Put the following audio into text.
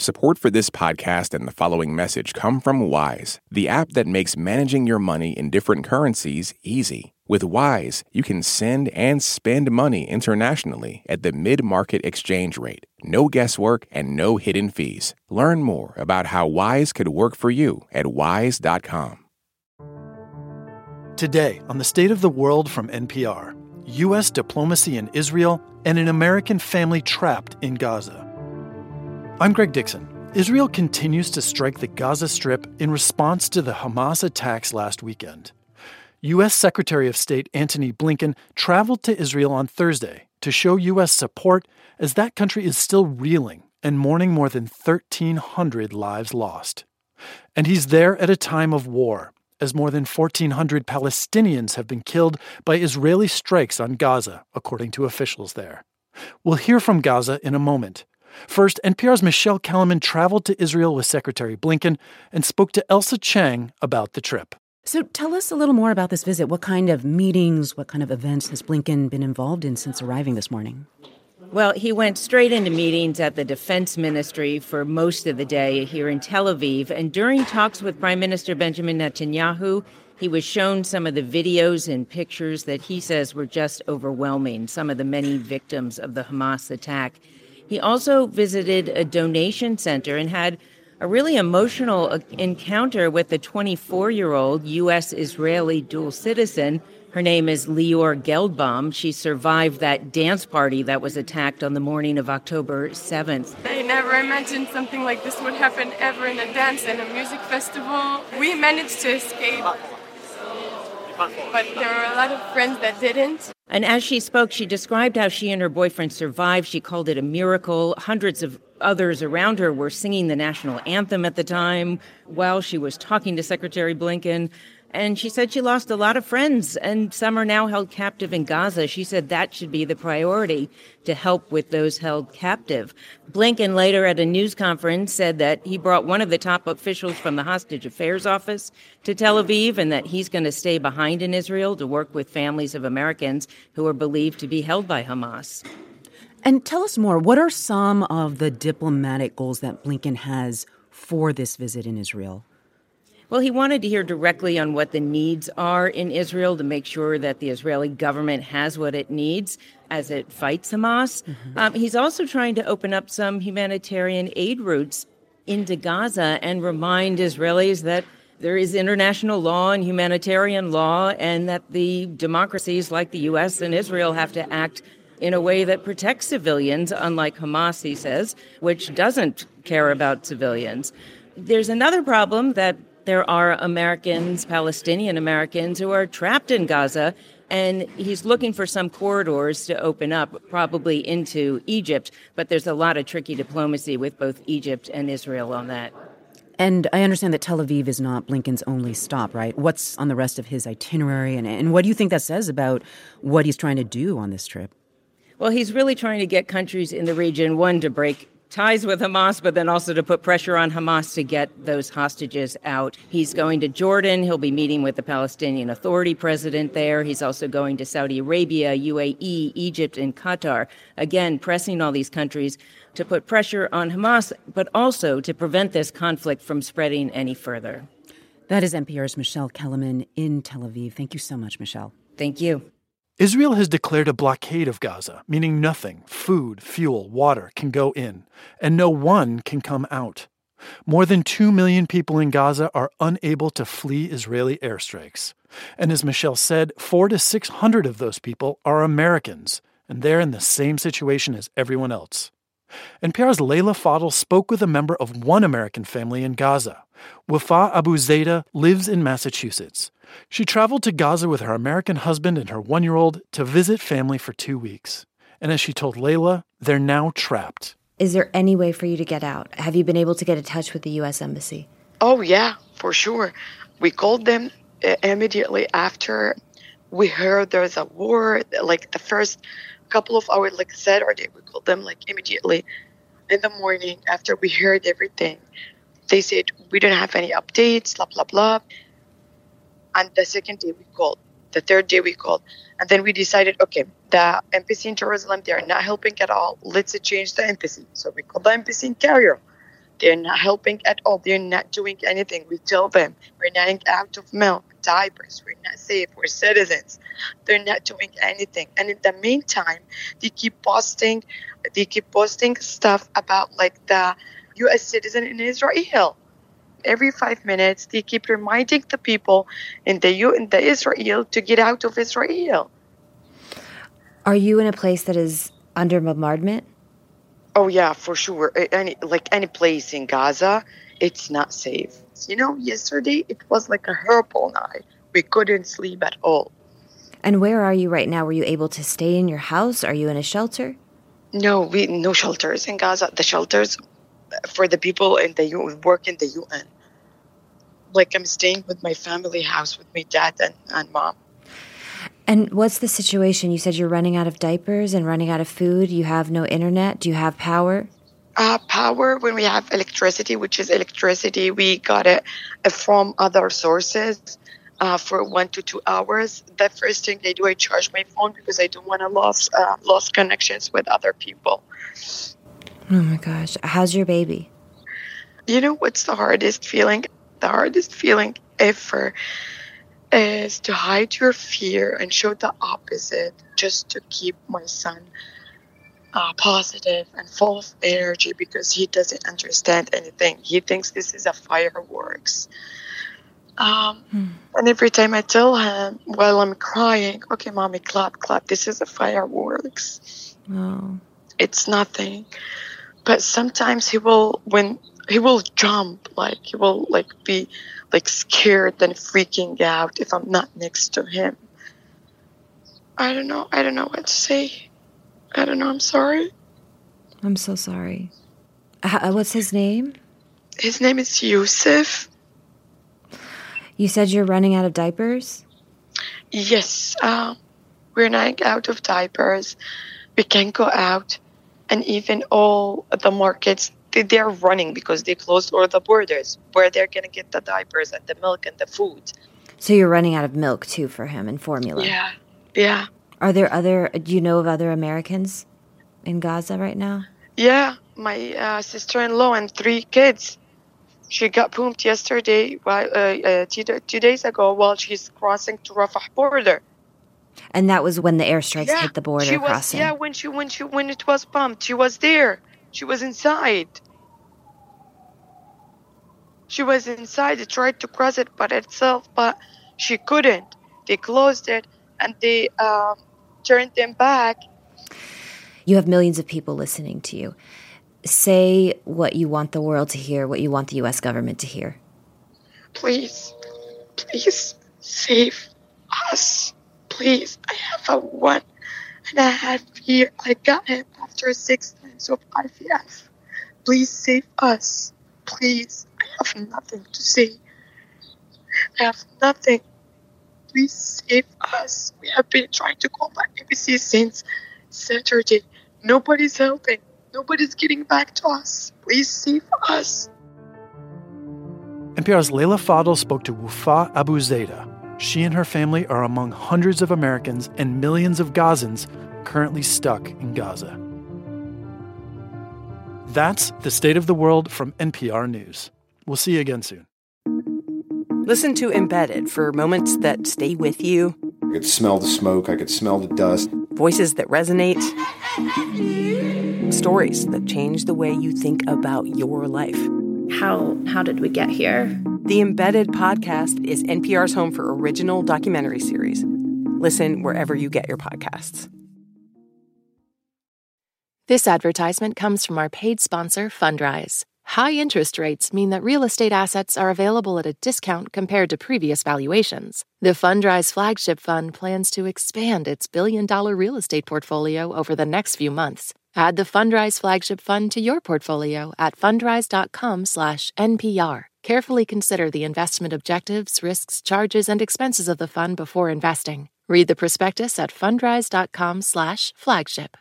Support for this podcast and the following message come from Wise, the app that makes managing your money in different currencies easy. With Wise, you can send and spend money internationally at the mid market exchange rate. No guesswork and no hidden fees. Learn more about how Wise could work for you at wise.com. Today, on the State of the World from NPR, U.S. diplomacy in Israel and an American family trapped in Gaza. I'm Greg Dixon. Israel continues to strike the Gaza Strip in response to the Hamas attacks last weekend. U.S. Secretary of State Antony Blinken traveled to Israel on Thursday to show U.S. support as that country is still reeling and mourning more than 1,300 lives lost. And he's there at a time of war, as more than 1,400 Palestinians have been killed by Israeli strikes on Gaza, according to officials there. We'll hear from Gaza in a moment. First, NPR's Michelle Kelemen traveled to Israel with Secretary Blinken and spoke to Ailsa Chang about the trip. So tell us a little more about this visit. What kind of meetings, what kind of events has Blinken been involved in since arriving this morning? Well, he went straight into meetings at the Defense Ministry for most of the day here in Tel Aviv. And during talks with Prime Minister Benjamin Netanyahu, he was shown some of the videos and pictures that he says were just overwhelming, some of the many victims of the Hamas attack. He also visited a donation center and had a really emotional encounter with a 24 year old U.S. Israeli dual citizen. Her name is Lior Geldbaum. She survived that dance party that was attacked on the morning of October 7th. I never imagined something like this would happen ever in a dance and a music festival. We managed to escape, but there were a lot of friends that didn't. And as she spoke, she described how she and her boyfriend survived. She called it a miracle. Hundreds of others around her were singing the national anthem at the time while she was talking to Secretary Blinken. And she said she lost a lot of friends, and some are now held captive in Gaza. She said that should be the priority to help with those held captive. Blinken later at a news conference said that he brought one of the top officials from the Hostage Affairs Office to Tel Aviv and that he's going to stay behind in Israel to work with families of Americans who are believed to be held by Hamas. And tell us more. What are some of the diplomatic goals that Blinken has for this visit in Israel? Well, he wanted to hear directly on what the needs are in Israel to make sure that the Israeli government has what it needs as it fights Hamas. Mm-hmm. Um, he's also trying to open up some humanitarian aid routes into Gaza and remind Israelis that there is international law and humanitarian law, and that the democracies like the U.S. and Israel have to act in a way that protects civilians, unlike Hamas, he says, which doesn't care about civilians. There's another problem that there are Americans, Palestinian Americans, who are trapped in Gaza, and he's looking for some corridors to open up, probably into Egypt. But there's a lot of tricky diplomacy with both Egypt and Israel on that. And I understand that Tel Aviv is not Blinken's only stop, right? What's on the rest of his itinerary? And, and what do you think that says about what he's trying to do on this trip? Well, he's really trying to get countries in the region, one, to break ties with Hamas, but then also to put pressure on Hamas to get those hostages out. He's going to Jordan. He'll be meeting with the Palestinian Authority president there. He's also going to Saudi Arabia, UAE, Egypt, and Qatar. Again, pressing all these countries to put pressure on Hamas, but also to prevent this conflict from spreading any further. That is NPR's Michelle Kelemen in Tel Aviv. Thank you so much, Michelle. Thank you. Israel has declared a blockade of Gaza, meaning nothing food, fuel, water can go in, and no one can come out. More than 2 million people in Gaza are unable to flee Israeli airstrikes. And as Michelle said, 4 to 600 of those people are Americans, and they're in the same situation as everyone else. NPR's Leila Fadel spoke with a member of one American family in Gaza. Wafa Abu Zaida lives in Massachusetts. She traveled to Gaza with her American husband and her one year old to visit family for two weeks. And as she told Leila, they're now trapped. Is there any way for you to get out? Have you been able to get in touch with the U.S. Embassy? Oh, yeah, for sure. We called them uh, immediately after we heard there's a war. Like the first couple of hours, like Saturday, we called them like immediately in the morning after we heard everything. They said, We don't have any updates, blah, blah, blah. And the second day we called, the third day we called. And then we decided, okay, the embassy in Jerusalem, they are not helping at all. Let's change the embassy. So we called the embassy in Cairo. They're not helping at all. They're not doing anything. We tell them we're running out of milk, diapers, we're not safe, we're citizens. They're not doing anything. And in the meantime, they keep posting they keep posting stuff about like the US citizen in Israel. Every five minutes they keep reminding the people in the U in the Israel to get out of Israel. Are you in a place that is under bombardment? Oh yeah, for sure. Any like any place in Gaza, it's not safe. You know, yesterday it was like a horrible night. We couldn't sleep at all. And where are you right now? Were you able to stay in your house? Are you in a shelter? No, we no shelters in Gaza. The shelters for the people in the U work in the UN. Like I'm staying with my family house with my dad and, and mom. And what's the situation? You said you're running out of diapers and running out of food. You have no internet. Do you have power? Uh, power when we have electricity, which is electricity, we got it from other sources uh, for one to two hours. The first thing I do, I charge my phone because I don't want to lose uh, lost connections with other people. Oh my gosh, how's your baby? You know what's the hardest feeling? The hardest feeling ever is to hide your fear and show the opposite just to keep my son uh, positive and full of energy because he doesn't understand anything. He thinks this is a fireworks. Um, hmm. And every time I tell him while I'm crying, okay, mommy, clap, clap, this is a fireworks. Oh. It's nothing. But sometimes he will, when he will jump, like he will like be like scared and freaking out if I'm not next to him. I don't know. I don't know what to say. I don't know. I'm sorry. I'm so sorry. Uh, what's his name? His name is Yusuf. You said you're running out of diapers? Yes. Uh, we're running out of diapers. We can't go out. And even all the markets, they, are running because they closed all the borders where they're going to get the diapers and the milk and the food. So you're running out of milk too for him and formula? Yeah. Yeah. Are there other, do you know of other Americans in Gaza right now? Yeah, my uh, sister in law and three kids. She got boomed yesterday, while, uh, uh, two, two, days ago, while she's crossing to Rafah border. And that was when the airstrikes yeah, hit the border she was, crossing. Yeah, when she when she when it was bombed, she was there. She was inside. She was inside. They tried to cross it, but itself, but she couldn't. They closed it and they um, turned them back. You have millions of people listening to you. Say what you want the world to hear, what you want the U.S. government to hear. Please, please save us. Please, I have a one and a half year. I got him after six months of IVF. Please save us. Please, I have nothing to say. I have nothing please save us. We have been trying to call back ABC since Saturday. Nobody's helping. Nobody's getting back to us. Please save us. NPR's Leila Fadel spoke to Wafa Abu Zayda. She and her family are among hundreds of Americans and millions of Gazans currently stuck in Gaza. That's the state of the world from NPR News. We'll see you again soon. Listen to Embedded for moments that stay with you. I could smell the smoke, I could smell the dust. Voices that resonate. Stories that change the way you think about your life. How how did we get here? The Embedded podcast is NPR's home for original documentary series. Listen wherever you get your podcasts. This advertisement comes from our paid sponsor, Fundrise. High interest rates mean that real estate assets are available at a discount compared to previous valuations. The Fundrise flagship fund plans to expand its billion dollar real estate portfolio over the next few months. Add the Fundrise flagship fund to your portfolio at fundrise.com/npr. Carefully consider the investment objectives, risks, charges, and expenses of the fund before investing. Read the prospectus at fundrise.com/flagship.